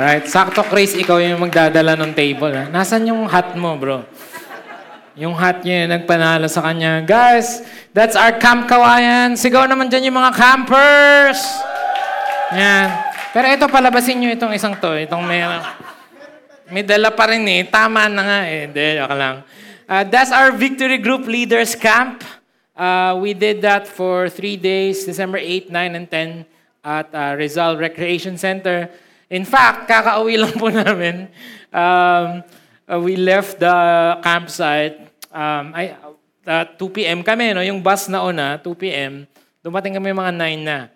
Alright, sakto Chris, ikaw yung magdadala ng table. Ha? Nasaan yung hat mo, bro? Yung hat niya yung nagpanalo sa kanya. Guys, that's our Camp Kawayan. Sigaw naman dyan yung mga campers. Yan. Pero ito, palabasin nyo itong isang to. Itong may, may dala pa rin eh. Tama na nga eh. Hindi, ako lang. Uh, that's our Victory Group Leaders Camp. Uh, we did that for three days, December 8, 9, and 10 at uh, Rizal Recreation Center. In fact, kakauwi lang po namin. Um, uh, we left the campsite. Um, ay, uh, 2 p.m. kami, no? yung bus na una, 2 p.m. Dumating kami mga 9 na.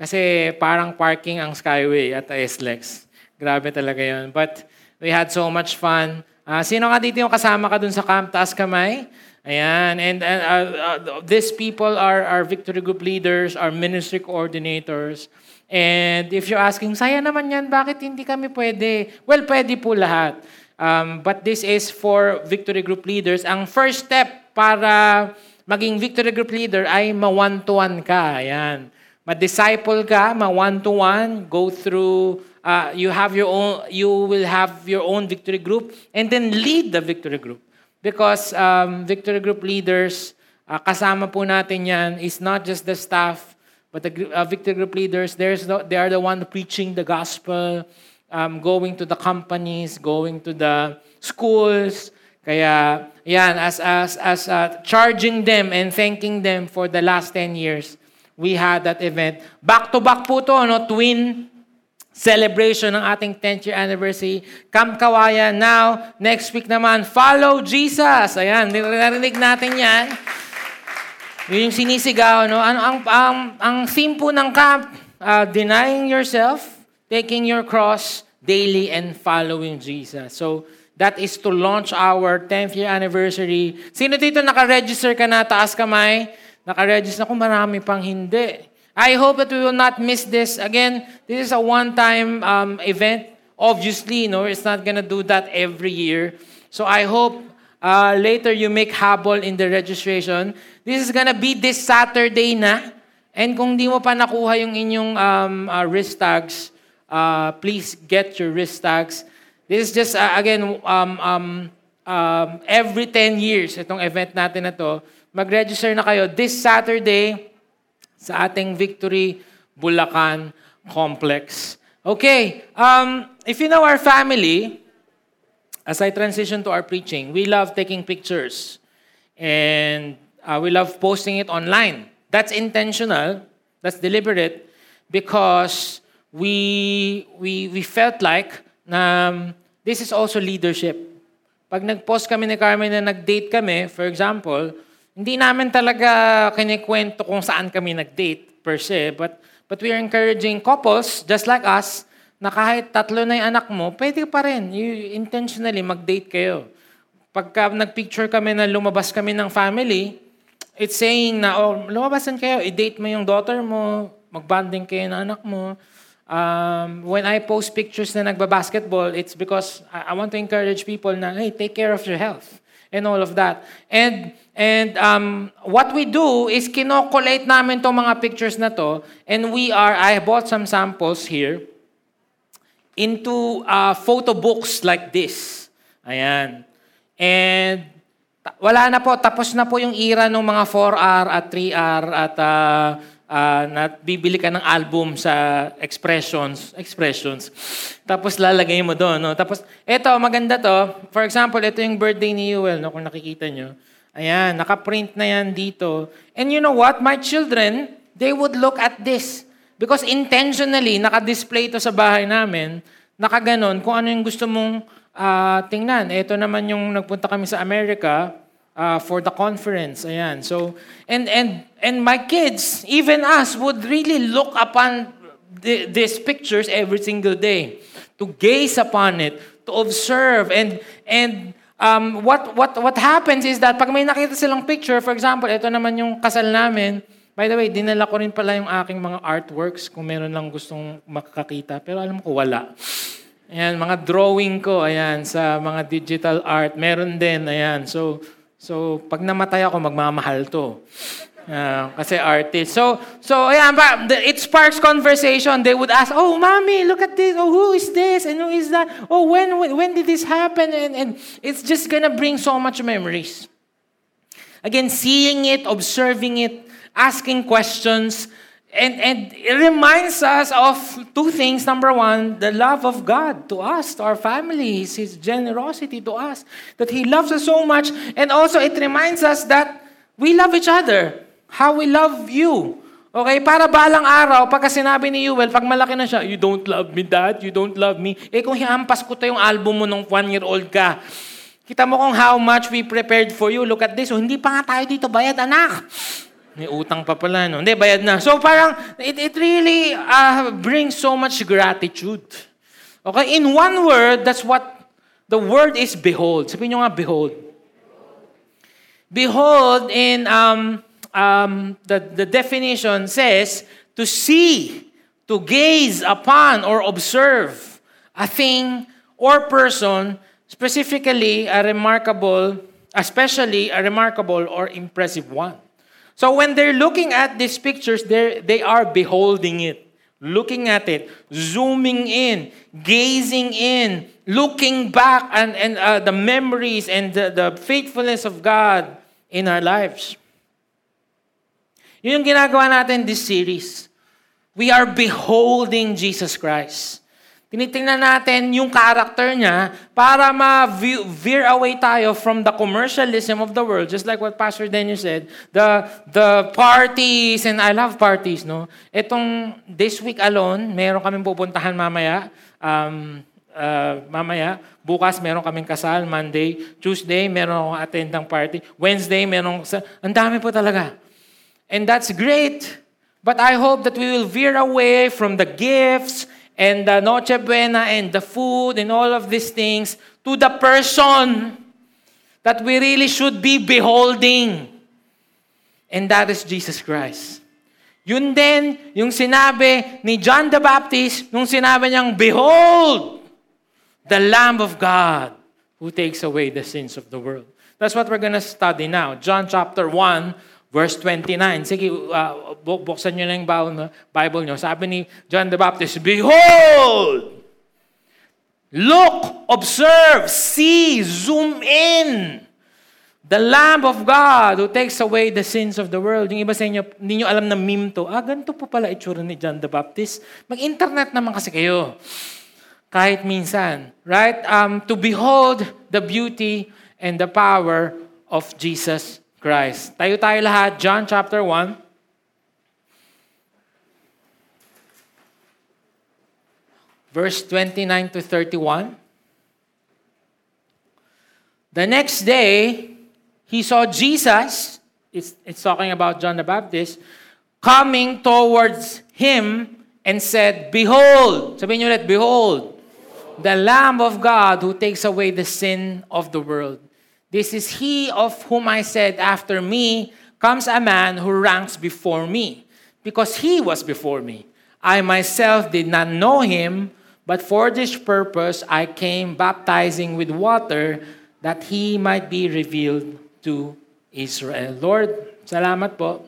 Kasi parang parking ang Skyway at SLEX. Grabe talaga yon. But we had so much fun. Uh, sino nga dito yung kasama ka dun sa camp? Taas kamay. Ayan. And, and uh, uh, these people are our Victory Group leaders, our ministry coordinators. And if you're asking, saya naman yan, bakit hindi kami pwede? Well, pwede po lahat. Um, but this is for Victory Group leaders. Ang first step para maging Victory Group leader ay ma-one-to-one ka. Ayan. Ma-disciple ka, ma-one-to-one, go through, uh, you have your own, you will have your own Victory Group, and then lead the Victory Group. Because um, Victory Group leaders, uh, kasama po natin yan, is not just the staff, But the uh, victory group leaders, there's the, they are the one preaching the gospel, um, going to the companies, going to the schools. Kaya, yan, as, as, as uh, charging them and thanking them for the last 10 years, we had that event. Back-to-back po to, no? twin celebration ng ating 10th year anniversary. Camp Kawayan. Now, next week naman, follow Jesus. Ayan, narinig natin yan. Yun yung sinisigaw, no? Ang, ang, ang, ang theme po ng camp, uh, denying yourself, taking your cross daily, and following Jesus. So, that is to launch our 10th year anniversary. Sino dito naka-register ka na, taas kamay? Naka-register ako, marami pang hindi. I hope that we will not miss this. Again, this is a one-time um, event. Obviously, no, it's not gonna do that every year. So I hope uh, later you make habol in the registration. This is gonna be this Saturday na. And kung di mo pa nakuha yung inyong um, uh, wrist tags, uh, please get your wrist tags. This is just, uh, again, um, um, um, every 10 years, itong event natin na to, mag-register na kayo this Saturday sa ating Victory Bulacan Complex. Okay, um, if you know our family, as I transition to our preaching, we love taking pictures and uh, we love posting it online. That's intentional, that's deliberate because we, we, we felt like um, this is also leadership. Pag nag-post kami ni Carmen na nag-date kami, for example, hindi namin talaga kinikwento kung saan kami nag-date per se, but, but we are encouraging couples just like us na kahit tatlo na yung anak mo, pwede pa rin. You intentionally mag-date kayo. Pagka nag-picture kami na lumabas kami ng family, it's saying na, oh, lumabasan kayo, i-date mo yung daughter mo, mag-bonding kayo ng anak mo. Um, when I post pictures na nagba-basketball, it's because I, I want to encourage people na, hey, take care of your health and all of that. And and um, what we do is kinokolate namin tong mga pictures na to and we are, I bought some samples here into uh, photo books like this. Ayan. And wala na po, tapos na po yung era ng mga 4R at 3R at uh, uh, na bibili ka ng album sa expressions, expressions. Tapos lalagay mo doon, no? Tapos eto maganda to. For example, ito yung birthday ni Yuel, no, kung nakikita nyo. Ayan, naka-print na yan dito. And you know what? My children, they would look at this. Because intentionally, naka-display ito sa bahay namin, nakaganon, kung ano yung gusto mong uh, tingnan. Ito naman yung nagpunta kami sa America uh, for the conference. Ayan. So, and, and, and my kids, even us, would really look upon the, these pictures every single day. To gaze upon it, to observe, and, and um, what, what, what happens is that pag may nakita silang picture, for example, ito naman yung kasal namin, By the way, dinala ko rin pala yung aking mga artworks kung meron lang gustong makakita. Pero alam ko, wala. Ayan, mga drawing ko, ayan, sa mga digital art. Meron din, ayan. So, so pag namatay ako, magmamahal to. Uh, kasi artist. So, so ayan, ba, it sparks conversation. They would ask, oh, mommy, look at this. Oh, who is this? And who is that? Oh, when, when, when did this happen? And, and it's just gonna bring so much memories. Again, seeing it, observing it, asking questions, and, and it reminds us of two things. Number one, the love of God to us, to our families, His generosity to us, that He loves us so much. And also, it reminds us that we love each other. How we love you. Okay, para balang araw, pagka sinabi ni Yuel, pag malaki na siya, you don't love me, dad, you don't love me. Eh kung hihampas ko to yung album mo nung one-year-old ka, kita mo kung how much we prepared for you. Look at this. Oh, hindi pa nga tayo dito bayad, anak. May utang pa pala, no? Hindi, bayad na. So parang, it, it really uh, brings so much gratitude. Okay, in one word, that's what the word is behold. Sabihin nyo nga, behold. Behold in um, um, the, the definition says to see, to gaze upon or observe a thing or person, specifically a remarkable, especially a remarkable or impressive one. So when they're looking at these pictures, they are beholding it, looking at it, zooming in, gazing in, looking back and, and uh, the memories and the, the faithfulness of God in our lives. Yun yung ginagawa natin this series. We are beholding Jesus Christ. Tinitingnan natin yung character niya para ma-veer away tayo from the commercialism of the world. Just like what Pastor Daniel said, the, the parties, and I love parties, no? Itong this week alone, meron kaming pupuntahan mamaya. Um, uh, mamaya, bukas meron kaming kasal, Monday, Tuesday meron akong attend ng party, Wednesday meron, ang dami po talaga. And that's great. But I hope that we will veer away from the gifts and the Noche Buena and the food and all of these things to the person that we really should be beholding. And that is Jesus Christ. Yun din yung sinabi ni John the Baptist nung sinabi niyang, Behold, the Lamb of God who takes away the sins of the world. That's what we're going to study now. John chapter 1, Verse 29. Sige, uh, buksan nyo na yung Bible nyo. Sabi ni John the Baptist, Behold! Look, observe, see, zoom in. The Lamb of God who takes away the sins of the world. Yung iba sa inyo, hindi nyo alam na meme to. Ah, ganito po pala itsura ni John the Baptist. Mag-internet naman kasi kayo. Kahit minsan. Right? Um, to behold the beauty and the power of Jesus Christ. Tayo tayo lahat, John chapter 1. Verse 29 to 31. The next day, he saw Jesus, it's, it's talking about John the Baptist, coming towards him and said, Behold, sabihin niyo ulit, Behold, the Lamb of God who takes away the sin of the world. This is he of whom I said, After me comes a man who ranks before me, because he was before me. I myself did not know him, but for this purpose I came baptizing with water that he might be revealed to Israel. Lord, salamat po.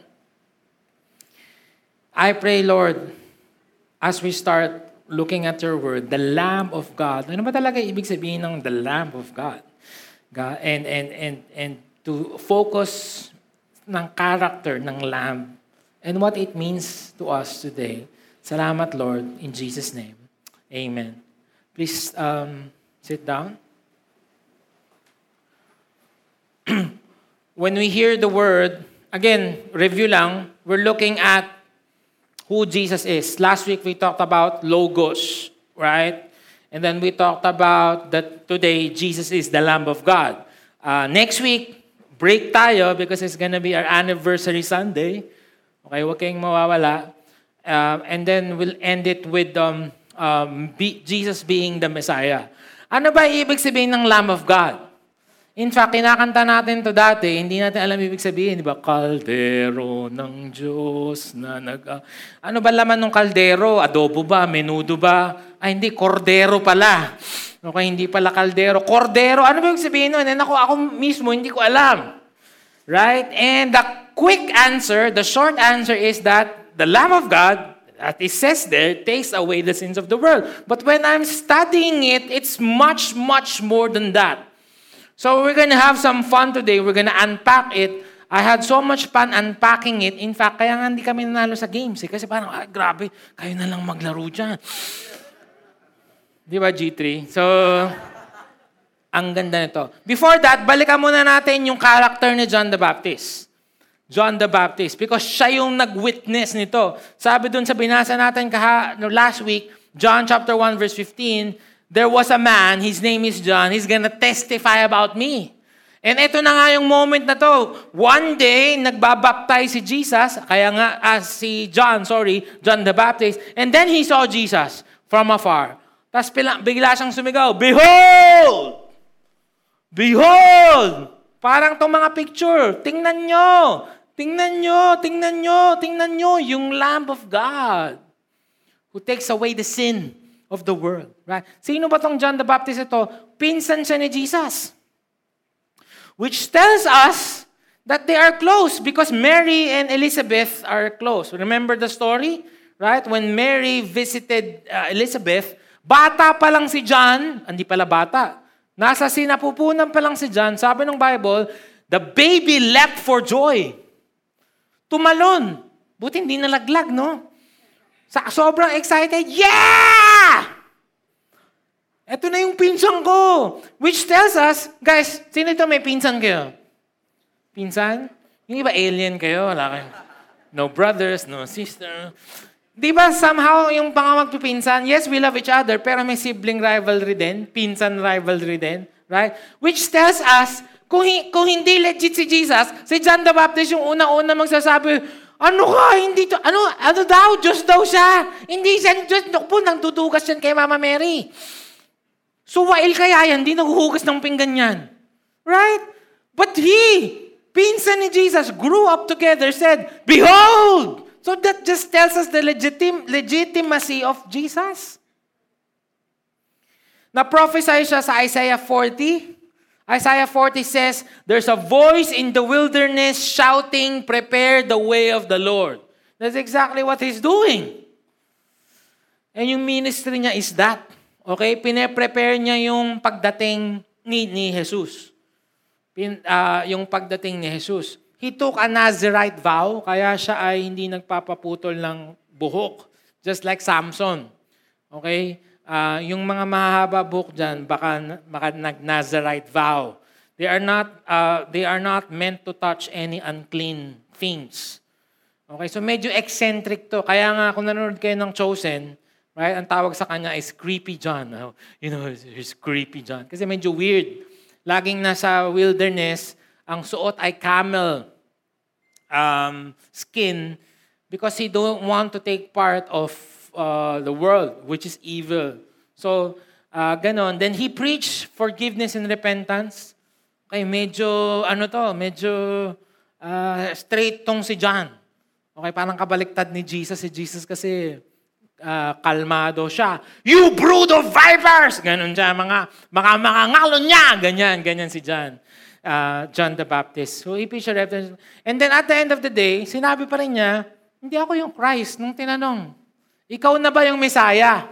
I pray, Lord, as we start looking at your word, the Lamb of God. Ano ba talaga ibig sabihin ng the Lamb of God? And, and, and, and to focus ng character ng Lamb and what it means to us today. Salamat, Lord, in Jesus' name. Amen. Please um, sit down. when we hear the word, again, review lang, we're looking at who Jesus is. Last week we talked about logos, right? And then we talked about that today, Jesus is the Lamb of God. Uh, next week, break tayo because it's gonna be our anniversary Sunday. Okay, huwag kayong mawawala. Uh, and then we'll end it with um, um, be, Jesus being the Messiah. Ano ba ibig sabihin ng Lamb of God? In fact, kinakanta natin to dati, hindi natin alam ibig sabihin, di ba? Kaldero ng Diyos na nag... Uh, ano ba laman ng kaldero? Adobo ba? Menudo ba? Ay, hindi, kordero pala. Okay, hindi pala kaldero. Kordero, ano ba ibig sabihin nun? And ako, ako mismo, hindi ko alam. Right? And the quick answer, the short answer is that the Lamb of God, as it says there, takes away the sins of the world. But when I'm studying it, it's much, much more than that. So we're gonna have some fun today. We're gonna unpack it. I had so much fun unpacking it. In fact, kaya nga hindi kami nanalo sa games. Eh. Kasi parang, ah, grabe, kayo na lang maglaro dyan. Di ba, G3? So, ang ganda nito. Before that, balikan muna natin yung character ni John the Baptist. John the Baptist. Because siya yung nag-witness nito. Sabi dun sa binasa natin kaha, last week, John chapter 1 verse 15, there was a man, his name is John, he's gonna testify about me. And ito na nga yung moment na to. One day, nagbabaptize si Jesus, kaya nga, ah, si John, sorry, John the Baptist, and then he saw Jesus from afar. Tapos bigla siyang sumigaw, Behold! Behold! Parang tong mga picture, tingnan nyo! Tingnan nyo, tingnan nyo, tingnan nyo, yung Lamb of God who takes away the sin of the world. Right? Sino ba tong John the Baptist ito? Pinsan siya ni Jesus. Which tells us that they are close because Mary and Elizabeth are close. Remember the story? Right? When Mary visited uh, Elizabeth, bata pa lang si John, hindi pala bata. Nasa sinapupunan pa lang si John, sabi ng Bible, the baby leapt for joy. Tumalon. Buti hindi nalaglag, no? Sa, sobrang excited, yeah! Ito na yung pinsan ko. Which tells us, guys, sino ito may pinsan kayo? Pinsan? Yung iba alien kayo, wala kayo. No brothers, no sister. Di ba somehow yung mga magpipinsan, yes, we love each other, pero may sibling rivalry din, pinsan rivalry din, right? Which tells us, kung, kung hindi legit si Jesus, si John the Baptist yung una-una magsasabi, ano ka, hindi to, ano, ano daw, Diyos daw siya. Hindi siya Diyos. Naku po, nang dudugas yan kay Mama Mary. So, wail kaya yan, di naghuhugas ng pinggan yan. Right? But he, pinsan ni Jesus, grew up together, said, Behold! So that just tells us the legitim- legitimacy of Jesus. Na-prophesy siya sa Isaiah 40, Isaiah 40 says, There's a voice in the wilderness shouting, Prepare the way of the Lord. That's exactly what He's doing. And yung ministry niya is that. Okay? Pine-prepare niya yung pagdating ni, ni Jesus. Pin, uh, yung pagdating ni Jesus. He took a Nazarite vow, kaya siya ay hindi nagpapaputol ng buhok. Just like Samson. Okay? uh, yung mga mahahaba buhok dyan, baka, baka nag-Nazarite vow. They are not uh, they are not meant to touch any unclean things. Okay, so medyo eccentric to. Kaya nga kung nanonood kayo ng Chosen, right, ang tawag sa kanya is Creepy John. You know, he's Creepy John. Kasi medyo weird. Laging nasa wilderness, ang suot ay camel um, skin because he don't want to take part of uh, the world, which is evil. So, uh, ganon. Then he preached forgiveness and repentance. Okay, medyo, ano to, medyo uh, straight tong si John. Okay, parang kabaliktad ni Jesus. Si Jesus kasi uh, kalmado siya. You brood of vipers! Ganon siya, mga, mga, mga ngalon niya! Ganyan, ganyan si John. Uh, John the Baptist. So, he preached repentance. And then at the end of the day, sinabi pa rin niya, hindi ako yung Christ nung tinanong. Ikaw na ba yung Messiah?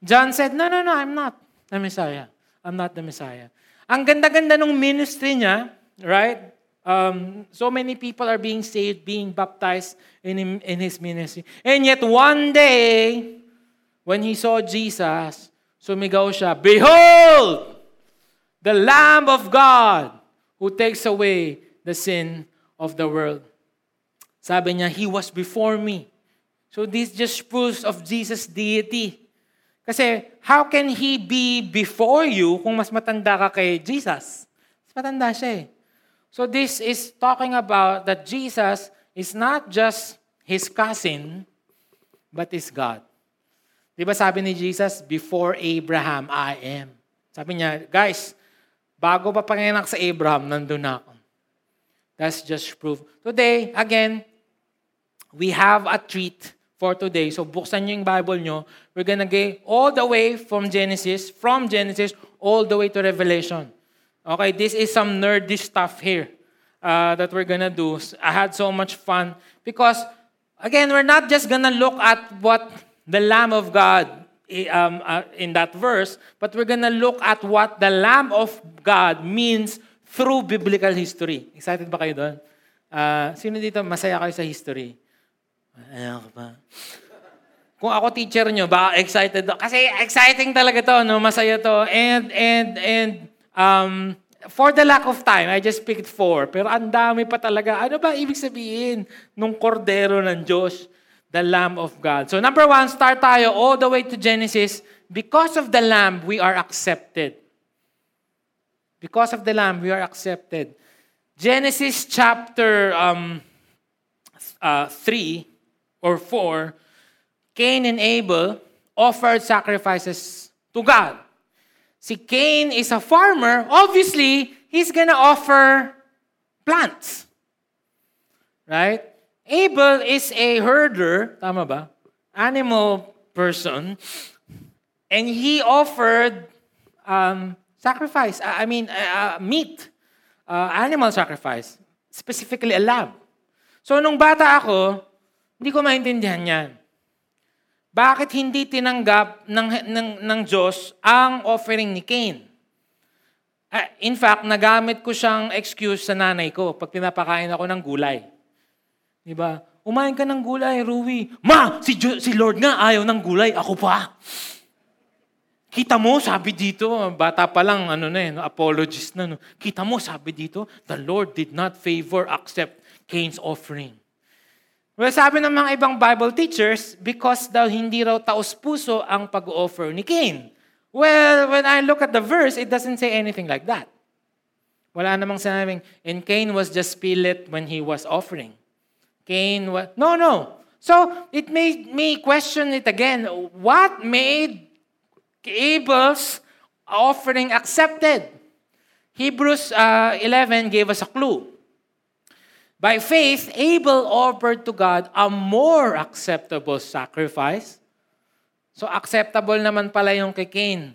John said, no, no, no, I'm not the Messiah. I'm not the Messiah. Ang ganda-ganda ng ministry niya, right? Um, so many people are being saved, being baptized in, him, in his ministry. And yet one day, when he saw Jesus, sumigaw siya, Behold! The Lamb of God who takes away the sin of the world. Sabi niya, He was before me. So this just proves of Jesus' deity. Kasi how can He be before you kung mas matanda ka kay Jesus? Mas matanda siya eh. So this is talking about that Jesus is not just His cousin, but is God. Di ba sabi ni Jesus, before Abraham, I am. Sabi niya, guys, bago pa panganak sa Abraham, nandun na ako. That's just proof. Today, again, we have a treat for today. So buksan niyo yung Bible nyo. We're gonna go all the way from Genesis, from Genesis, all the way to Revelation. Okay, this is some nerdy stuff here. uh, that we're gonna do. I had so much fun because, again, we're not just gonna look at what the Lamb of God um, uh, in that verse, but we're gonna look at what the Lamb of God means through biblical history. Excited ba kayo doon? Uh, sino dito masaya kayo sa history? Ayaw ko pa. Kung ako teacher nyo, baka excited. Kasi exciting talaga to, no? Masaya to. And, and, and, um, for the lack of time, I just picked four. Pero ang dami pa talaga. Ano ba ibig sabihin nung kordero ng Diyos? The Lamb of God. So number one, start tayo all the way to Genesis. Because of the Lamb, we are accepted. Because of the Lamb, we are accepted. Genesis chapter um, uh, 3 or 4, Cain and Abel offered sacrifices to God. Si Cain is a farmer, obviously, he's gonna offer plants. Right? Abel is a herder, tama ba? Animal person. And he offered um, sacrifice, I mean, uh, uh, meat, uh, animal sacrifice, specifically a lamb. So, nung bata ako, hindi ko maintindihan yan. Bakit hindi tinanggap ng, ng, ng Diyos ang offering ni Cain? Uh, in fact, nagamit ko siyang excuse sa nanay ko pag pinapakain ako ng gulay. Di ba? Umain ka ng gulay, Ruby. Ma, si, Jo- si Lord nga ayaw ng gulay, ako pa. Kita mo, sabi dito, bata pa lang, ano na eh, apologist na. No? Kita mo, sabi dito, the Lord did not favor, accept Cain's offering. Well, sabi ng mga ibang Bible teachers, because daw hindi raw taos-puso ang pag-offer ni Cain. Well, when I look at the verse, it doesn't say anything like that. Wala namang sinabing, and Cain was just spirit when he was offering. Cain was, no, no. So, it made me question it again. What made Abel's offering accepted? Hebrews uh, 11 gave us a clue. By faith, Abel offered to God a more acceptable sacrifice. So acceptable naman pala yung kay Cain.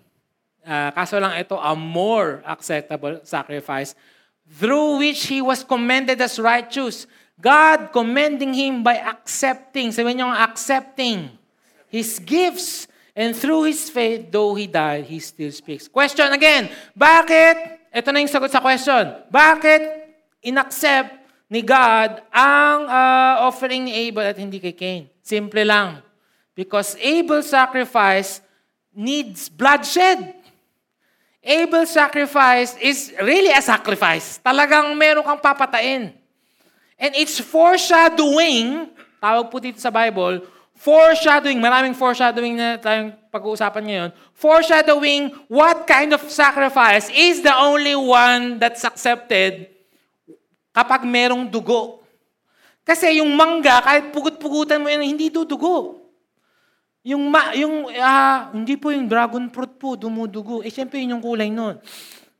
Uh, kaso lang ito, a more acceptable sacrifice through which he was commended as righteous. God commending him by accepting, sabihin niyo accepting his gifts. And through his faith, though he died, he still speaks. Question again, bakit, ito na yung sagot sa question, bakit inaccept ni God ang uh, offering ni Abel at hindi kay Cain. Simple lang. Because Abel's sacrifice needs bloodshed. Abel's sacrifice is really a sacrifice. Talagang meron kang papatain. And it's foreshadowing, tawag po dito sa Bible, foreshadowing, maraming foreshadowing na tayong pag-uusapan ngayon, foreshadowing what kind of sacrifice is the only one that's accepted kapag merong dugo. Kasi yung mangga, kahit pugut-pugutan mo yan, hindi dudugo. Yung, ma, yung uh, hindi po yung dragon fruit po, dumudugo. Eh, syempre yun yung kulay nun.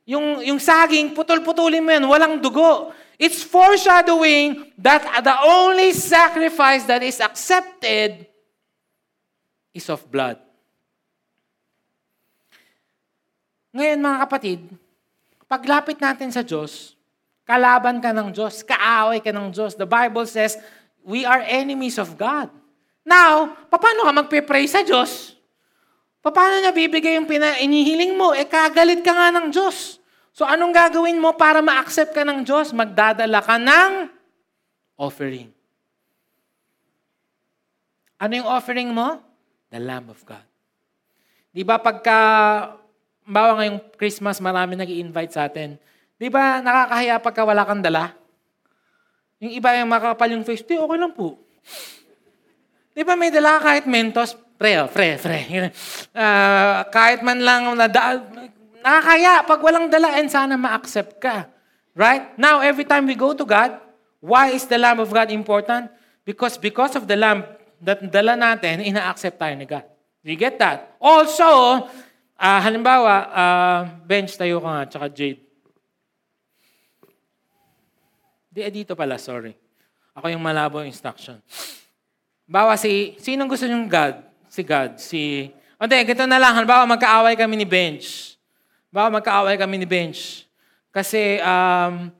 Yung, yung saging, putol-putulin mo yan, walang dugo. It's foreshadowing that the only sacrifice that is accepted is of blood. Ngayon mga kapatid, paglapit natin sa Diyos, Kalaban ka ng Diyos. Kaaway ka ng Diyos. The Bible says, we are enemies of God. Now, paano ka magpe-pray sa Diyos? Paano niya bibigay yung pina- inihiling mo? Eh, kagalit ka nga ng Diyos. So, anong gagawin mo para ma-accept ka ng Diyos? Magdadala ka ng offering. Ano yung offering mo? The Lamb of God. Di ba pagka, bawa ngayong Christmas, marami nag invite sa atin. Di ba nakakahiya pagka wala kang dala? Yung iba yung makapal yung face, di, okay lang po. Di ba may dala kahit mentos? Pre, oh, pre, pre. Uh, kahit man lang na da, nakakaya pag walang dala and sana ma-accept ka. Right? Now, every time we go to God, why is the Lamb of God important? Because because of the Lamb that dala natin, ina-accept tayo ni God. You get that? Also, uh, halimbawa, uh, bench tayo ka nga, tsaka Jade. Di, eh, dito pala, sorry. Ako yung malabo yung instruction. Bawa si, sinong gusto niyong God? Si God, si... O di, ganito na lang. Bawa magkaaway kami ni Bench. Bawa magkaaway kami ni Bench. Kasi um,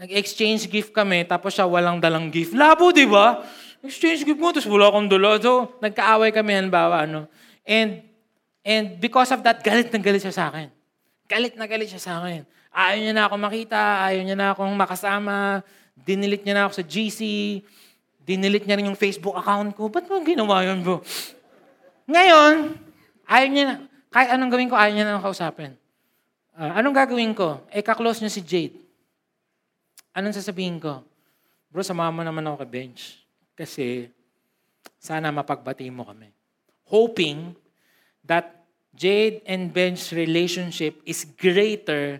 Nag-exchange gift kami, tapos siya walang dalang gift. Labo, di ba? Exchange gift mo, tapos wala akong dala. So, nagkaaway kami, halimbawa, ano. And, and because of that, galit na galit siya sa akin. Galit na galit siya sa akin. Ayaw niya na ako makita, ayaw niya na akong makasama, dinilit niya na ako sa GC, dinilit niya rin yung Facebook account ko. Ba't mo ginawa yun, bro? Ngayon, ayaw niya na, kahit anong gawin ko, ayaw niya na kausapin. Uh, anong gagawin ko? Eh, kaklose niya si Jade. Anong sasabihin ko? Bro, samahan mo naman ako kay Bench. Kasi sana mapagbati mo kami. Hoping that Jade and Bench's relationship is greater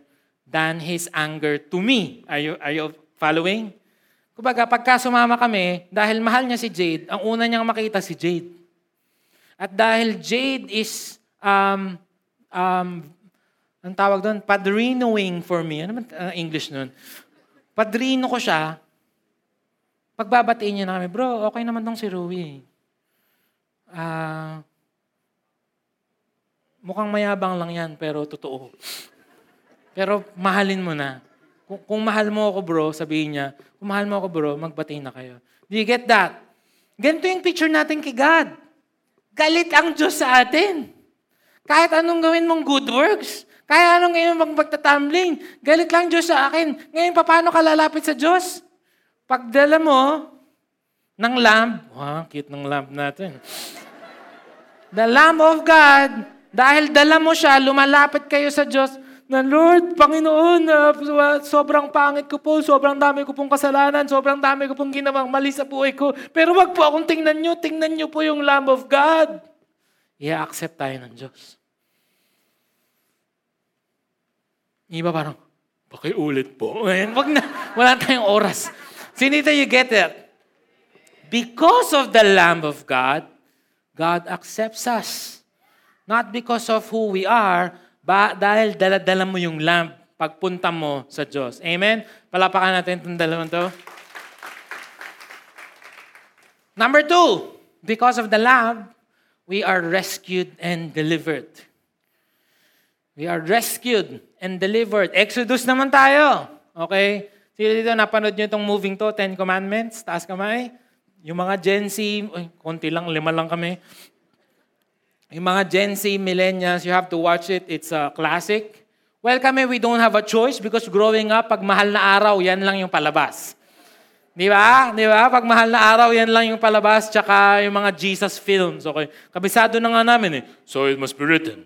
than his anger to me. Are you, are you following? Kumbaga, pagka sumama kami, dahil mahal niya si Jade, ang una niyang makita si Jade. At dahil Jade is, um, um, ang tawag doon, padrinoing for me. Ano man uh, English nun? Padrino ko siya, pagbabatiin niya na kami, bro, okay naman tong si Rui. Ah, uh, mukhang mayabang lang yan, pero totoo. Pero mahalin mo na. Kung, kung mahal mo ako, bro, sabihin niya, kung mahal mo ako, bro, magbati na kayo. Do you get that? Ganito yung picture natin kay God. Galit ang Diyos sa atin. Kahit anong gawin mong good works, kaya anong ngayon mag magtatumbling? Galit lang Diyos sa akin. Ngayon, paano ka lalapit sa Diyos? Pagdala mo ng lamb, wow, cute ng lamb natin. The Lamb of God, dahil dala mo siya, lumalapit kayo sa Diyos, na Lord, Panginoon, uh, sobrang pangit ko po, sobrang dami ko pong kasalanan, sobrang dami ko pong ginawang mali sa buhay ko. Pero wag po akong tingnan nyo, tingnan nyo po yung Lamb of God. I-accept tayo ng Diyos. Iba parang, pakiulit po. Ngayon, wag na. Wala tayong oras. Sinita you get it? Because of the Lamb of God, God accepts us. Not because of who we are, ba dahil dala-dala mo yung lamb pagpunta mo sa Diyos. Amen? Palapakan natin itong dalawang to. Number two, because of the lamb, we are rescued and delivered. We are rescued and delivered. Exodus naman tayo. Okay? Sino dito napanood nyo itong moving to, Ten Commandments? Taas kamay. Yung mga Gen Z, uy, konti lang, lima lang kami. Yung mga Gen Z, millennials, you have to watch it. It's a classic. Well, kami, we don't have a choice because growing up, pag mahal na araw, yan lang yung palabas. Di ba? Di ba? Pag mahal na araw, yan lang yung palabas, tsaka yung mga Jesus films. Okay? Kabisado na nga namin eh. So it must be written.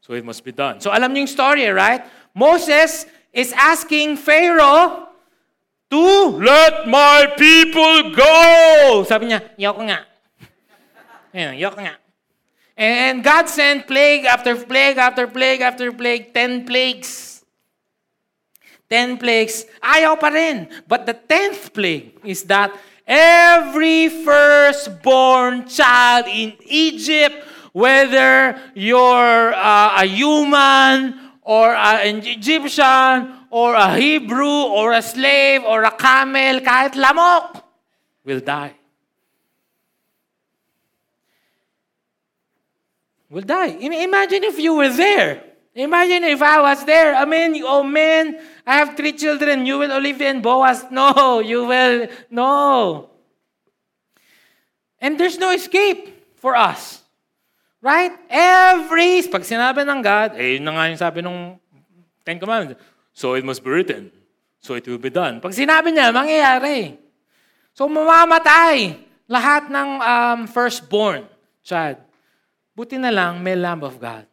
So it must be done. So alam niyo yung story, right? Moses is asking Pharaoh to let my people go. Sabi niya, yoko nga. Ayan, yoko nga. And God sent plague after plague after plague after plague, ten plagues. Ten plagues. Ayaw pa rin. But the tenth plague is that every firstborn child in Egypt whether you're uh, a human or an Egyptian or a Hebrew or a slave or a camel, kahit lamok, will die. Will die. Imagine if you were there. Imagine if I was there. I mean, oh man, I have three children. You will Olivia and Boaz. No, you will. No. And there's no escape for us. Right? Every, pag sinabi ng God, eh, yun na nga yung sabi ng Ten Commandments. So it must be written. So it will be done. Pag sinabi niya, mangyayari. So mamamatay lahat ng um, firstborn child. Buti na lang, may Lamb of God.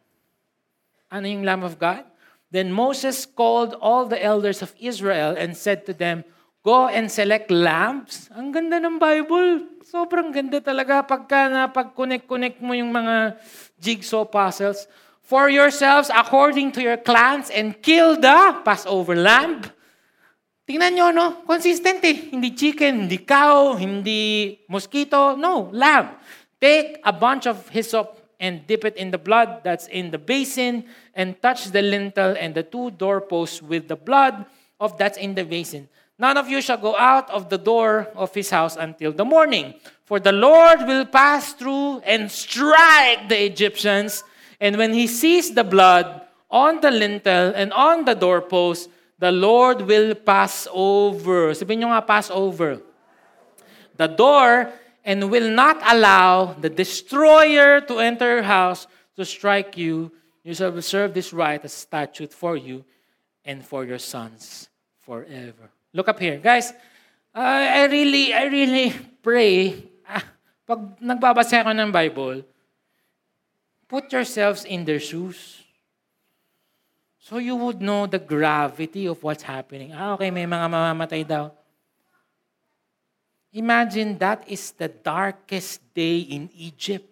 Ano yung Lamb of God? Then Moses called all the elders of Israel and said to them, Go and select lamps. Ang ganda ng Bible. Sobrang ganda talaga pagka na pag-connect-connect mo yung mga jigsaw puzzles. For yourselves according to your clans and kill the Passover lamb. Tingnan nyo, no? Consistent eh. Hindi chicken, hindi cow, hindi mosquito. No, lamb. Take a bunch of hyssop and dip it in the blood that's in the basin and touch the lintel and the two doorposts with the blood of that's in the basin. None of you shall go out of the door of his house until the morning. For the Lord will pass through and strike the Egyptians. And when he sees the blood on the lintel and on the doorpost, The Lord will pass over. Sabihin nyo nga, pass over. The door and will not allow the destroyer to enter your house to strike you. You shall observe this right as a statute for you and for your sons forever. Look up here. Guys, uh, I really, I really pray, ah, pag nagbabasa ako ng Bible, put yourselves in their shoes. So you would know the gravity of what's happening. Ah, okay, may mga mamamatay daw. Imagine that is the darkest day in Egypt.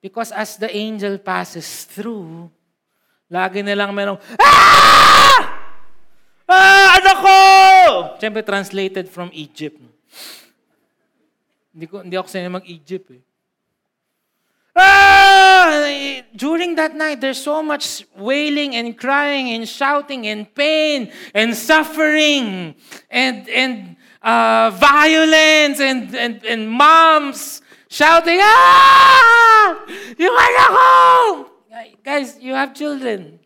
Because as the angel passes through, lagi nilang merong, Ah! Ah! Anak ko! Siyempre, translated from Egypt. Hindi, ko, hindi ako sanay mag-Egypt eh. During that night, there's so much wailing and crying and shouting and pain and suffering and and uh, violence and, and and moms shouting, ah! Yung anak home! Guys, you have children.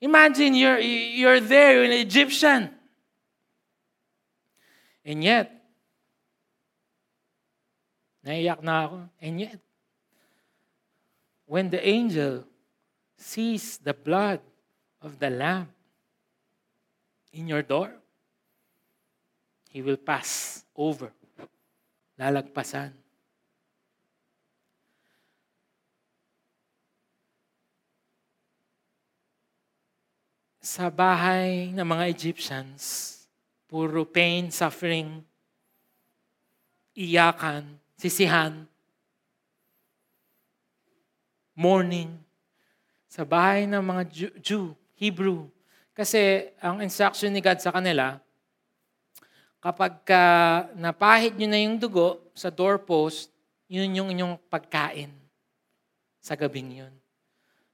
Imagine you're, you're there, you're an Egyptian. And yet, naiyak na ako. And yet, when the angel sees the blood of the lamb in your door, he will pass over. Lalagpasan. Sa bahay ng mga Egyptians, puro pain, suffering, iyakan, sisihan, morning sa bahay ng mga Jew, Jew, Hebrew. Kasi ang instruction ni God sa kanila, kapag ka napahid nyo na yung dugo sa doorpost, yun yung inyong pagkain sa gabing yun.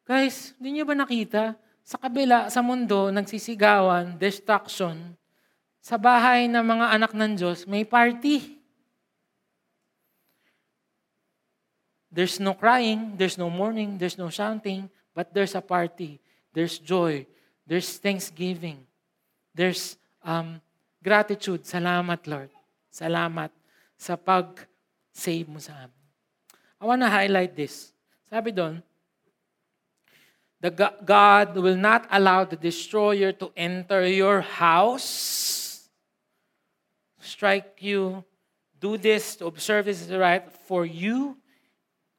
Guys, hindi nyo ba nakita? Sa kabila, sa mundo, nagsisigawan, destruction. Sa bahay ng mga anak ng Diyos, may party. There's no crying, there's no mourning, there's no shouting, but there's a party. There's joy. There's thanksgiving. There's um, gratitude. Salamat, Lord. Salamat sa pag-save mo sa amin. I want to highlight this. Sabi doon, the God will not allow the destroyer to enter your house, strike you, do this to observe this is right for you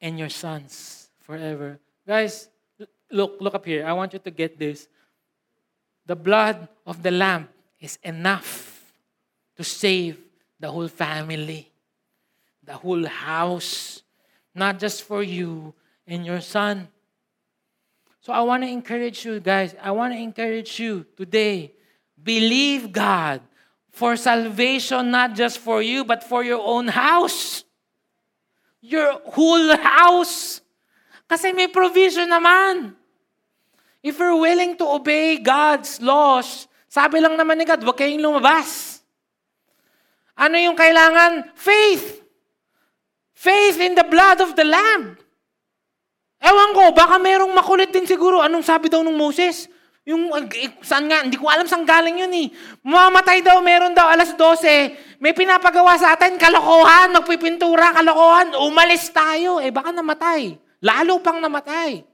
and your sons forever. Guys, look, look up here. I want you to get this. The blood of the lamb is enough to save the whole family, the whole house, not just for you and your son. So I want to encourage you guys. I want to encourage you today. Believe God for salvation, not just for you, but for your own house your whole house. Kasi may provision naman. If you're willing to obey God's laws, sabi lang naman ni God, huwag kayong lumabas. Ano yung kailangan? Faith. Faith in the blood of the Lamb. Ewan ko, baka merong makulit din siguro. Anong sabi daw ng Moses? Yung, eh, saan nga, hindi ko alam saan galing yun eh. Mamatay daw, meron daw alas 12. May pinapagawa sa atin, kalokohan, magpipintura, kalokohan, umalis tayo. Eh baka namatay. Lalo pang namatay.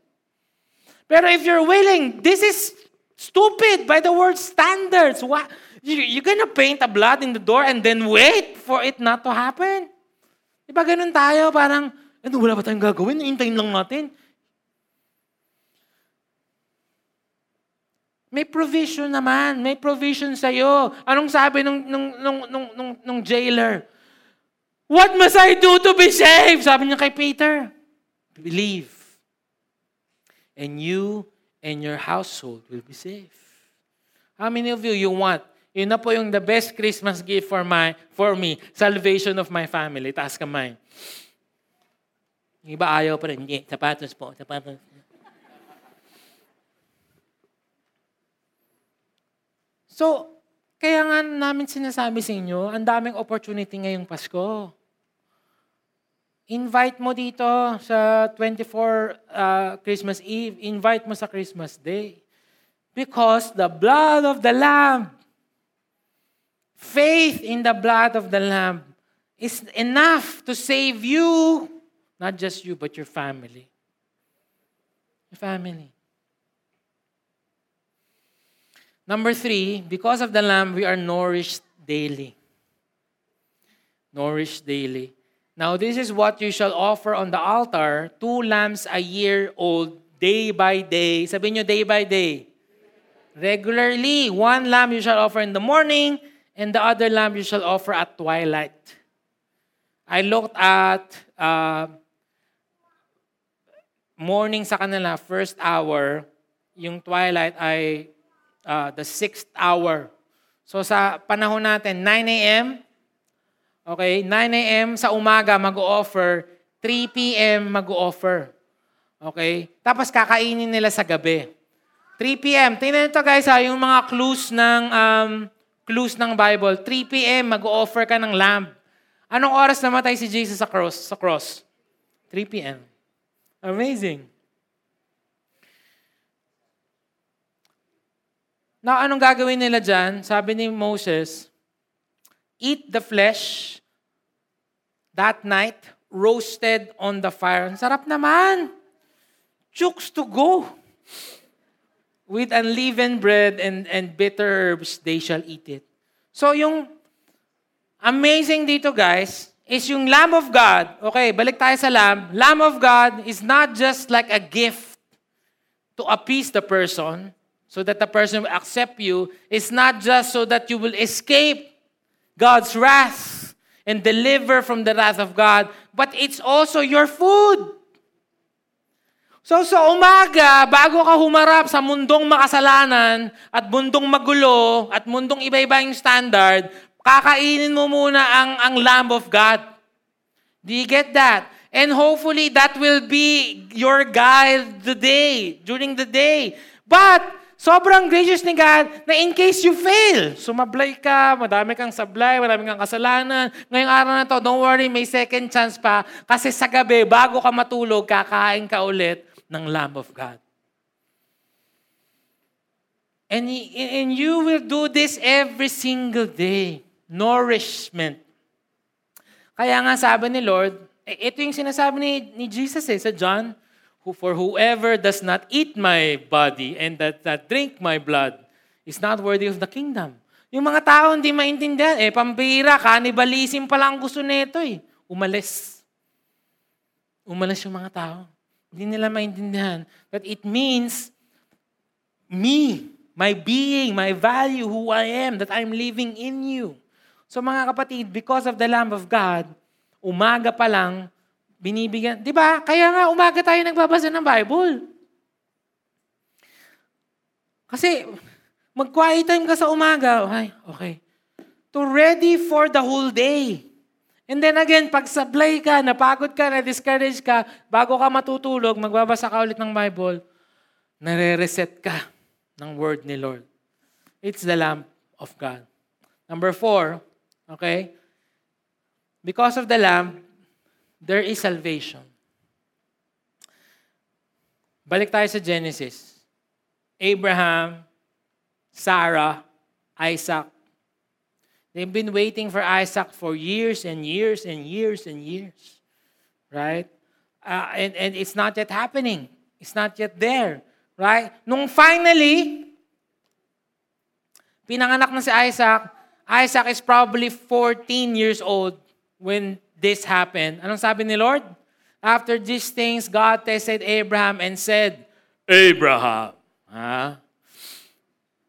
Pero if you're willing, this is stupid by the word standards. What? You, you're gonna paint a blood in the door and then wait for it not to happen? Di ganun tayo? Parang, ano, wala ba tayong gagawin? Hintayin lang natin. May provision naman. May provision sa'yo. Anong sabi nung, nung, nung, nung, nung, nung jailer? What must I do to be saved? Sabi niya kay Peter. Believe. And you and your household will be saved. How many of you you want? Yun na po yung the best Christmas gift for my for me, salvation of my family. Taas kamay. Yung iba ayaw pa rin. Hindi, sapatos po, sapatos. So, kaya nga namin sinasabi sa inyo, ang daming opportunity ngayong Pasko. invite mo dito sa 24 uh, Christmas Eve, invite mo sa Christmas Day. Because the blood of the Lamb, faith in the blood of the Lamb, is enough to save you, not just you, but your family. Your family. Number three, because of the Lamb, we are nourished daily. Nourished daily. Now, this is what you shall offer on the altar, two lambs a year old, day by day. Sabi nyo, day by day. Regularly, one lamb you shall offer in the morning, and the other lamb you shall offer at twilight. I looked at uh, morning sa kanila, first hour. Yung twilight ay uh, the sixth hour. So sa panahon natin, 9 a.m., Okay, 9 a.m. sa umaga mag-offer, 3 p.m. mag-offer. Okay? Tapos kakainin nila sa gabi. 3 p.m. Tingnan nito guys ha, yung mga clues ng um, clues ng Bible. 3 p.m. mag-offer ka ng lamb. Anong oras namatay si Jesus sa cross? Sa cross? 3 p.m. Amazing. Now, anong gagawin nila dyan? Sabi ni Moses, eat the flesh that night, roasted on the fire. Ang sarap naman. Chooks to go. With unleavened bread and, and bitter herbs, they shall eat it. So yung amazing dito guys, is yung Lamb of God. Okay, balik tayo sa Lamb. Lamb of God is not just like a gift to appease the person so that the person will accept you. It's not just so that you will escape God's wrath and deliver from the wrath of God, but it's also your food. So sa umaga, bago ka humarap sa mundong makasalanan at mundong magulo at mundong iba-iba yung standard, kakainin mo muna ang, ang Lamb of God. Do you get that? And hopefully that will be your guide today, during the day. But Sobrang gracious ni God na in case you fail, sumablay ka, madami kang sablay, madami kang kasalanan. Ngayong araw na to, don't worry, may second chance pa. Kasi sa gabi, bago ka matulog, kakain ka ulit ng Lamb of God. And, and you will do this every single day. Nourishment. Kaya nga sabi ni Lord, eh, ito yung sinasabi ni, ni Jesus eh, sa John who, for whoever does not eat my body and that, that drink my blood is not worthy of the kingdom. Yung mga tao hindi maintindihan, eh, pambira, cannibalism pala ang gusto nito eh. Umalis. Umalis yung mga tao. Hindi nila maintindihan. But it means me, my being, my value, who I am, that I'm living in you. So mga kapatid, because of the Lamb of God, umaga pa lang, binibigyan. Di ba? Kaya nga umaga tayo nagbabasa ng Bible. Kasi mag-quiet time ka sa umaga. Okay, okay. To ready for the whole day. And then again, pag sablay ka, napagod ka, na-discourage ka, bago ka matutulog, magbabasa ka ulit ng Bible, nare-reset ka ng word ni Lord. It's the lamp of God. Number four, okay? Because of the lamp, there is salvation. Balik tayo sa Genesis. Abraham, Sarah, Isaac. They've been waiting for Isaac for years and years and years and years. Right? Uh, and, and it's not yet happening. It's not yet there. Right? Nung finally, pinanganak na si Isaac, Isaac is probably 14 years old when this happened. Anong sabi ni Lord? After these things, God tested Abraham and said, Abraham, huh?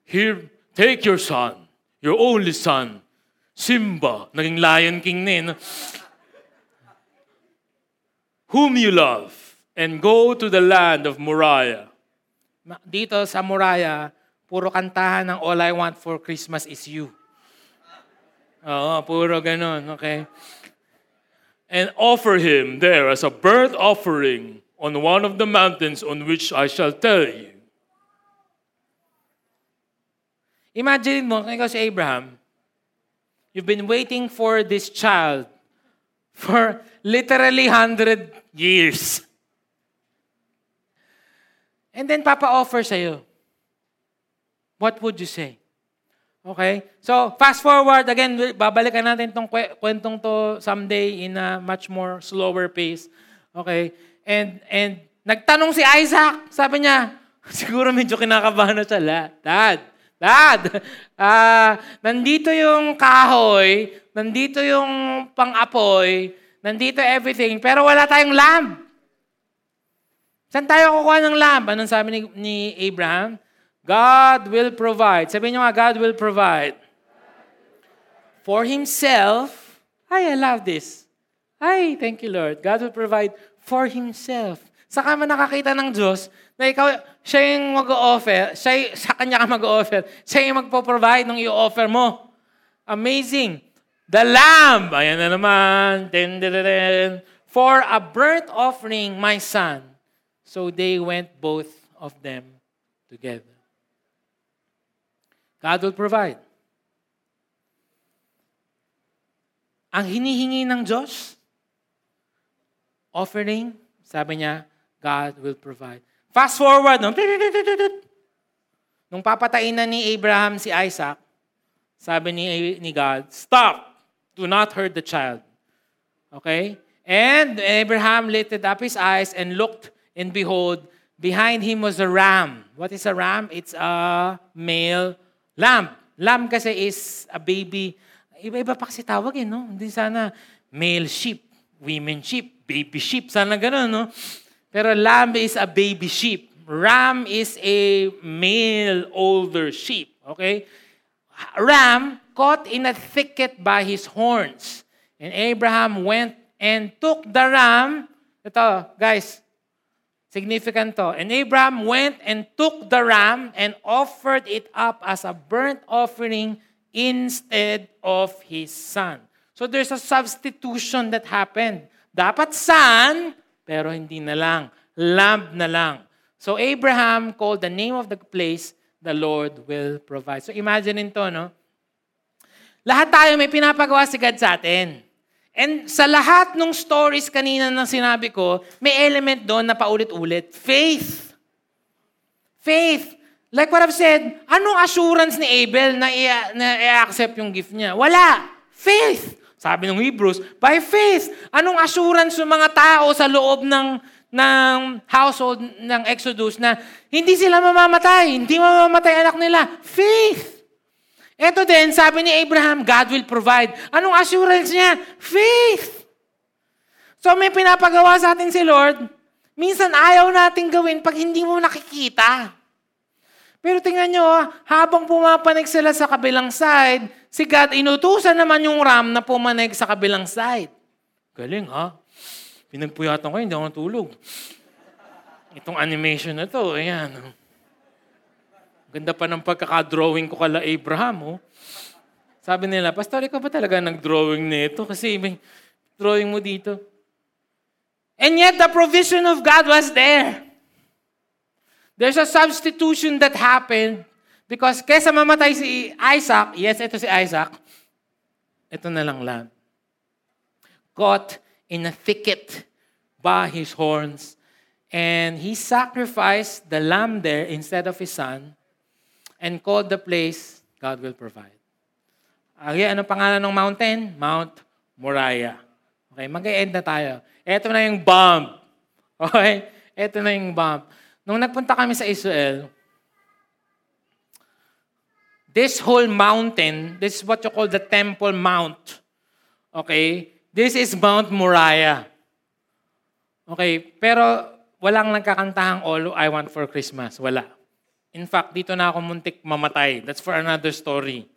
here, take your son, your only son, Simba, naging Lion King na no? whom you love, and go to the land of Moriah. Dito sa Moriah, puro kantahan ng All I Want for Christmas is You. Oo, puro ganun, okay? And offer him there as a burnt offering on one of the mountains on which I shall tell you. Imagine mo, kung si Abraham, you've been waiting for this child For literally 100 years. And then papa-offer sa'yo. What would you say? Okay? So, fast forward, again, babalikan natin itong kwentong to someday in a much more slower pace. Okay? And, and nagtanong si Isaac, sabi niya, siguro medyo kinakabahan na siya, Dad, Dad, uh, nandito yung kahoy, nandito yung pang-apoy, nandito everything, pero wala tayong lamb. Saan tayo kukuha ng lamb? Anong sabi ni, ni Abraham? God will provide. Sabihin nyo nga, God will provide. For Himself. Ay, I love this. Ay, thank you, Lord. God will provide for Himself. Saka man nakakita ng Diyos na ikaw, siya yung mag-offer, siya, sa kanya ka mag-offer, siya yung magpo-provide ng i-offer mo. Amazing. The lamb, ayan na naman, din, din, din, for a burnt offering, my son. So they went both of them together. God will provide. Ang hinihingi ng Diyos, offering, sabi niya, God will provide. Fast forward, no? nung papatayin na ni Abraham si Isaac, sabi ni, ni God, Stop! Do not hurt the child. Okay? And Abraham lifted up his eyes and looked, and behold, behind him was a ram. What is a ram? It's a male Lamb. Lamb kasi is a baby. Iba-iba pa kasi tawag eh, no? Hindi sana male sheep, women sheep, baby sheep. Sana ganun, no? Pero lamb is a baby sheep. Ram is a male older sheep. Okay? Ram caught in a thicket by his horns. And Abraham went and took the ram. Ito, guys, Significant to. And Abraham went and took the ram and offered it up as a burnt offering instead of his son. So there's a substitution that happened. Dapat son, pero hindi na lang. Lamb na lang. So Abraham called the name of the place, the Lord will provide. So imagine to, no? Lahat tayo may pinapagawa si God sa atin. And sa lahat ng stories kanina na sinabi ko, may element doon na paulit-ulit. Faith. Faith. Like what I've said, anong assurance ni Abel na i-accept yung gift niya? Wala. Faith. Sabi ng Hebrews, by faith. Anong assurance ng mga tao sa loob ng, ng household ng Exodus na hindi sila mamamatay, hindi mamamatay anak nila? Faith. Ito din, sabi ni Abraham, God will provide. Anong assurance niya? Faith. So may pinapagawa sa atin si Lord, minsan ayaw nating gawin pag hindi mo nakikita. Pero tingnan nyo, habang pumapanig sila sa kabilang side, si God inutusan naman yung ram na pumanig sa kabilang side. Galing ha? Pinagpuyatan ko, hindi ako natulog. Itong animation na to, ayan. Ganda pa ng pagkakadrawing ko kala Abraham, oh. Sabi nila, Pastor, ikaw ba talaga nag-drawing nito? Kasi may drawing mo dito. And yet, the provision of God was there. There's a substitution that happened because kesa mamatay si Isaac, yes, ito si Isaac, ito na lang lang. Caught in a thicket by his horns, and he sacrificed the lamb there instead of his son, and called the place, God will provide. Okay, anong pangalan ng mountain? Mount Moriah. Okay, mag-end na tayo. Ito na yung bomb. Okay? Ito na yung bomb. Nung nagpunta kami sa Israel, this whole mountain, this is what you call the Temple Mount. Okay? This is Mount Moriah. Okay, pero walang nagkakantahang All I Want for Christmas. Wala. In fact, dito na ako muntik mamatay. That's for another story.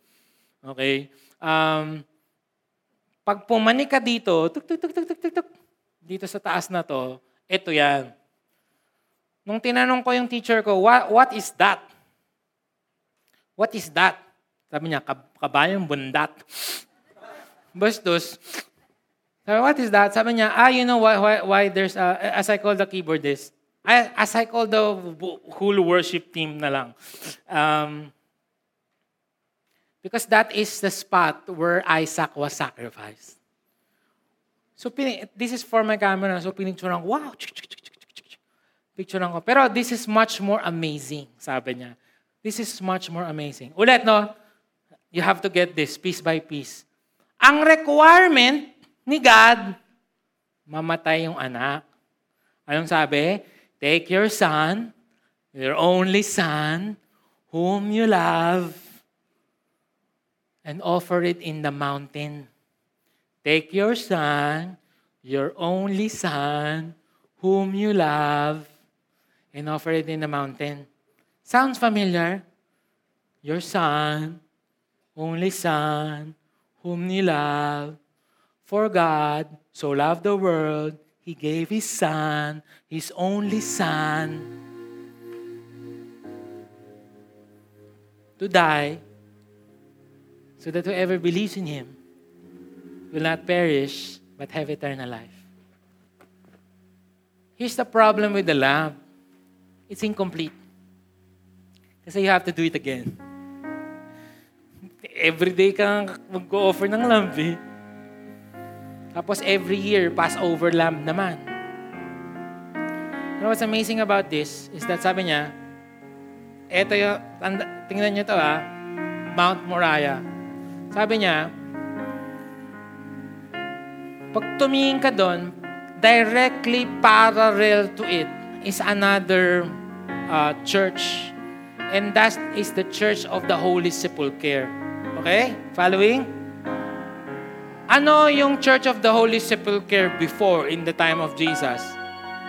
Okay? Um, pag pumanik ka dito, tuk, tuk, tuk, tuk, tuk, tuk, dito sa taas na to, ito yan. Nung tinanong ko yung teacher ko, what, what is that? What is that? Sabi niya, kabayang bundat. Bastos. Sabi, what is that? Sabi niya, ah, you know why, why, why there's, a, as I call the keyboardist, I, as I call the whole worship team na lang. Um, because that is the spot where Isaac was sacrificed. So, this is for my camera. So, pinicturean ko, wow, picturean ko. Pero this is much more amazing, sabi niya. This is much more amazing. Ulit, no? You have to get this piece by piece. Ang requirement ni God, mamatay yung anak. Anong sabi? Take your son, your only son, whom you love, and offer it in the mountain. Take your son, your only son, whom you love, and offer it in the mountain. Sounds familiar? Your son, only son, whom you love. For God so loved the world, He gave His Son, His only Son, to die so that whoever believes in Him will not perish but have eternal life. Here's the problem with the lamb. It's incomplete. Kasi you have to do it again. Every day kang mag-offer ng lamb eh. Tapos every year, Passover lamb naman. You what's amazing about this is that sabi niya, eto yung, tingnan niyo to ah, Mount Moriah. Sabi niya, pag tumingin ka doon, directly parallel to it is another uh, church. And that is the Church of the Holy Sepulchre. Okay? Following? Ano yung Church of the Holy Sepulchre before in the time of Jesus?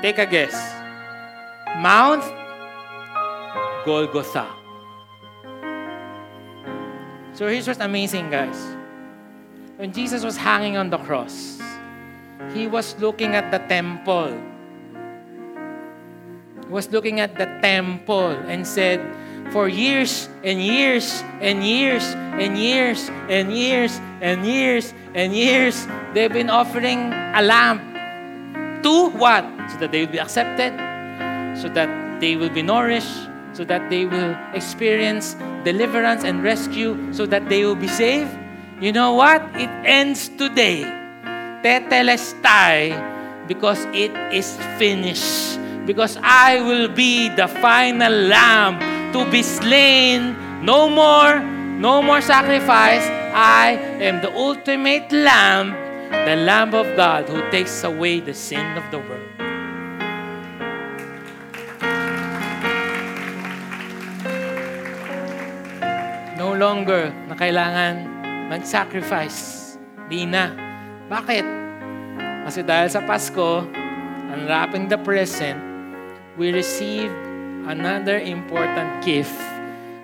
Take a guess. Mount Golgotha. So here's what's amazing, guys. When Jesus was hanging on the cross, he was looking at the temple. He was looking at the temple and said, for years and years and years and years and years and years and years, they've been offering a lamb to what? So that they will be accepted, so that they will be nourished, so that they will experience deliverance and rescue, so that they will be saved. You know what? It ends today. Tetelestai, because it is finished. Because I will be the final lamb to be slain. No more, no more sacrifice. I am the ultimate lamb, the lamb of God who takes away the sin of the world. No longer na kailangan mag-sacrifice. Di na. Bakit? Kasi dahil sa Pasko, unwrapping the present, we receive another important gift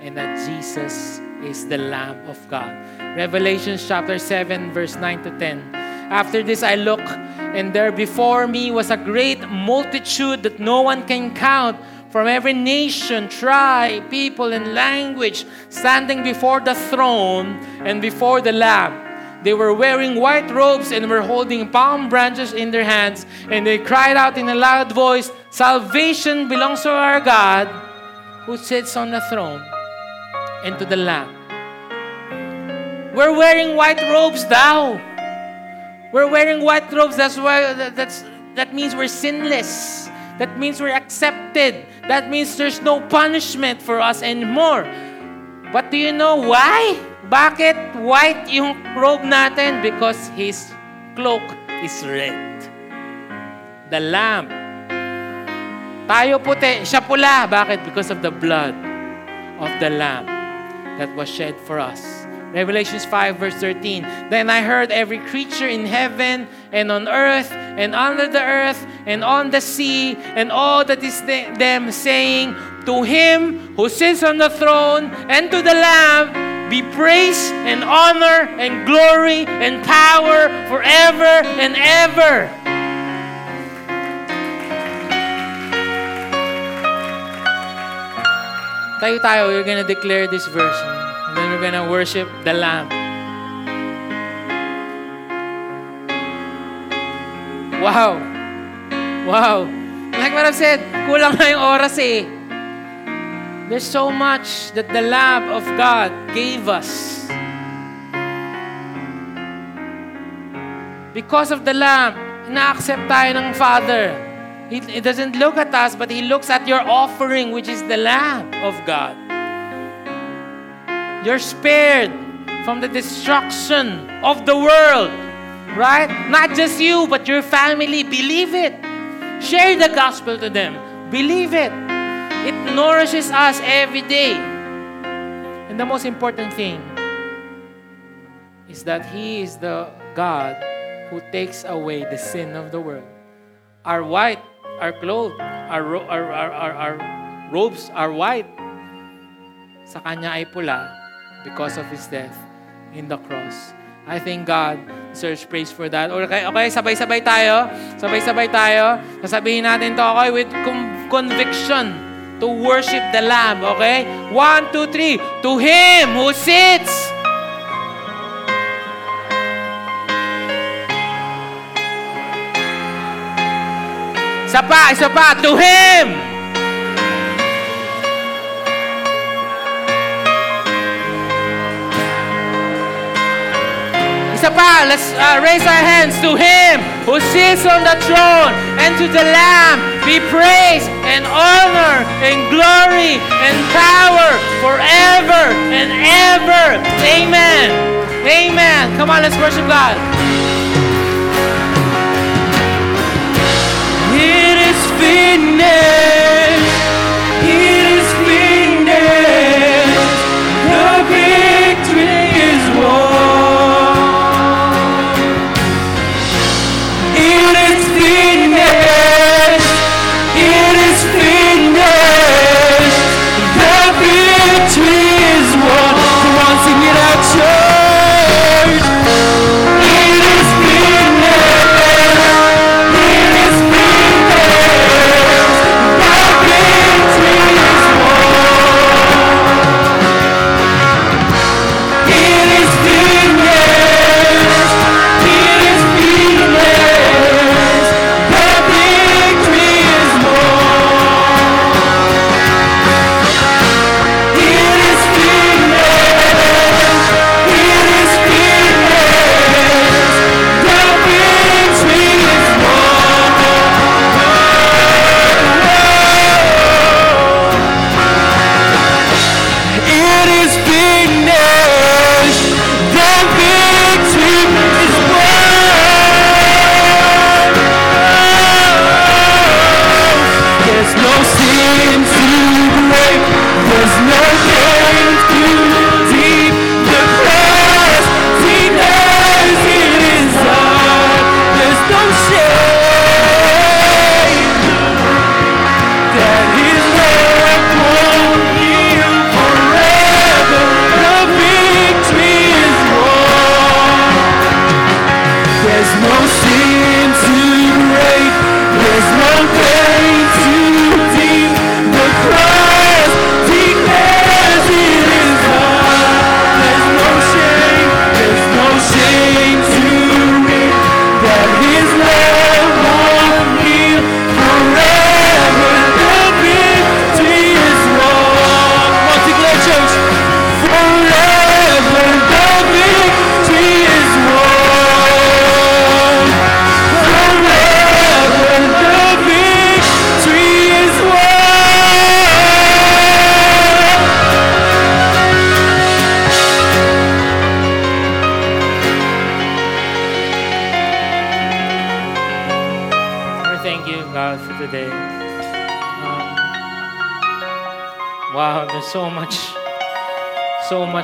and that Jesus is the Lamb of God. Revelation chapter 7 verse 9 to 10. After this I look and there before me was a great multitude that no one can count from every nation, tribe, people, and language standing before the throne and before the Lamb. They were wearing white robes and were holding palm branches in their hands, and they cried out in a loud voice, Salvation belongs to our God who sits on the throne and to the Lamb. We're wearing white robes now. We're wearing white robes. That's why that's that means we're sinless. That means we're accepted. That means there's no punishment for us anymore. But do you know why? Bakit white yung robe natin? Because his cloak is red. The lamb. Tayo puti, siya pula. Bakit? Because of the blood of the lamb that was shed for us. Revelations 5 verse 13. Then I heard every creature in heaven and on earth and under the earth and on the sea and all that is them saying, To him who sits on the throne and to the Lamb be praise and honor and glory and power forever and ever. Tayo tayo, we're gonna declare this verse. And then we're gonna worship the Lamb. Wow. Wow. Like what I've said, kulang na yung oras eh. There's so much that the Lamb of God gave us. Because of the Lamb, ina-accept tayo ng Father. He, he doesn't look at us, but He looks at your offering, which is the Lamb of God. You're spared from the destruction of the world. Right? Not just you, but your family. Believe it. Share the gospel to them. Believe it. It nourishes us every day. And the most important thing is that He is the God who takes away the sin of the world. Our white, our clothes, our, ro- our, our, our, our robes are white. Sa Kanya ay pula because of His death in the cross. I thank God deserves praise for that. Okay, okay sabay-sabay tayo. Sabay-sabay tayo. Sasabihin natin to, okay, with conviction to worship the Lamb, okay? One, two, three. To Him who sits Isa pa, isa pa. To Him! Let's uh, raise our hands to Him who sits on the throne and to the Lamb be praise and honor and glory and power forever and ever. Amen. Amen. Come on, let's worship God. It is finished.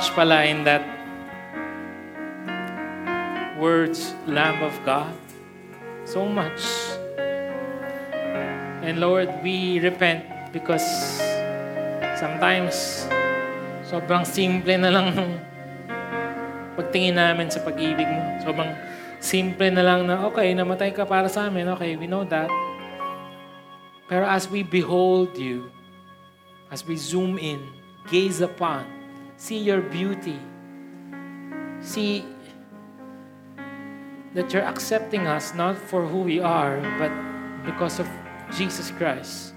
Much pala in that words, Lamb of God. So much. And Lord, we repent because sometimes sobrang simple na lang nung pagtingin namin sa pag-ibig mo. Sobrang simple na lang na, okay, namatay ka para sa amin. Okay, we know that. Pero as we behold you, as we zoom in, gaze upon, see your beauty, see that you're accepting us not for who we are, but because of Jesus Christ.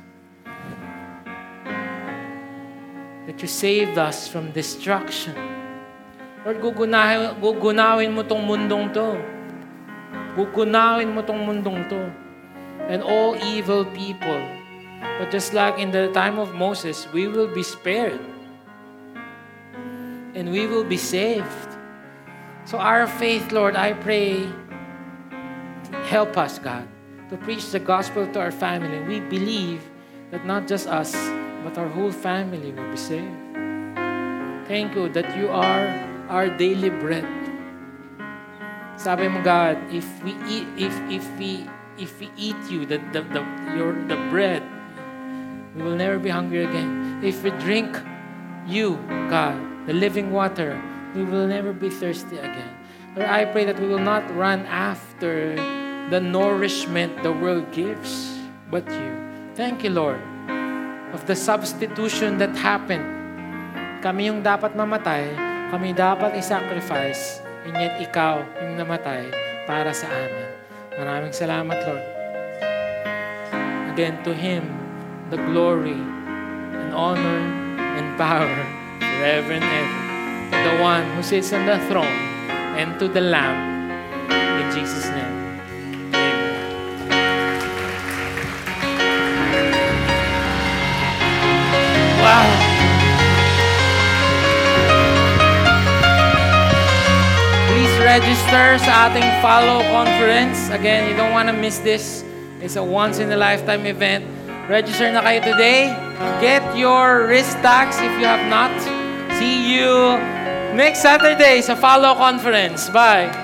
That you saved us from destruction. Lord, gugunahin, gugunawin mo tong mundong to. Gugunawin mo tong mundong to. And all evil people. But just like in the time of Moses, we will be spared. And we will be saved. So our faith, Lord, I pray, help us, God, to preach the gospel to our family. We believe that not just us, but our whole family will be saved. Thank you that you are our daily bread. Sabi mo, God, if we eat, if, if we, if we eat you, the, the, the, your, the bread, we will never be hungry again. If we drink you, God, the living water, we will never be thirsty again. Lord, I pray that we will not run after the nourishment the world gives, but you. Thank you, Lord, of the substitution that happened. Kami yung dapat mamatay, kami dapat i-sacrifice, and yet ikaw yung namatay para sa amin. Maraming salamat, Lord. Again, to Him, the glory and honor and power forever and ever. To the one who sits on the throne and to the Lamb. In Jesus' name. Amen. Wow! Please register sa ating follow conference. Again, you don't want to miss this. It's a once-in-a-lifetime event. Register na kayo today. Get your wrist tags if you have not. See you next Saturday sa follow conference. Bye!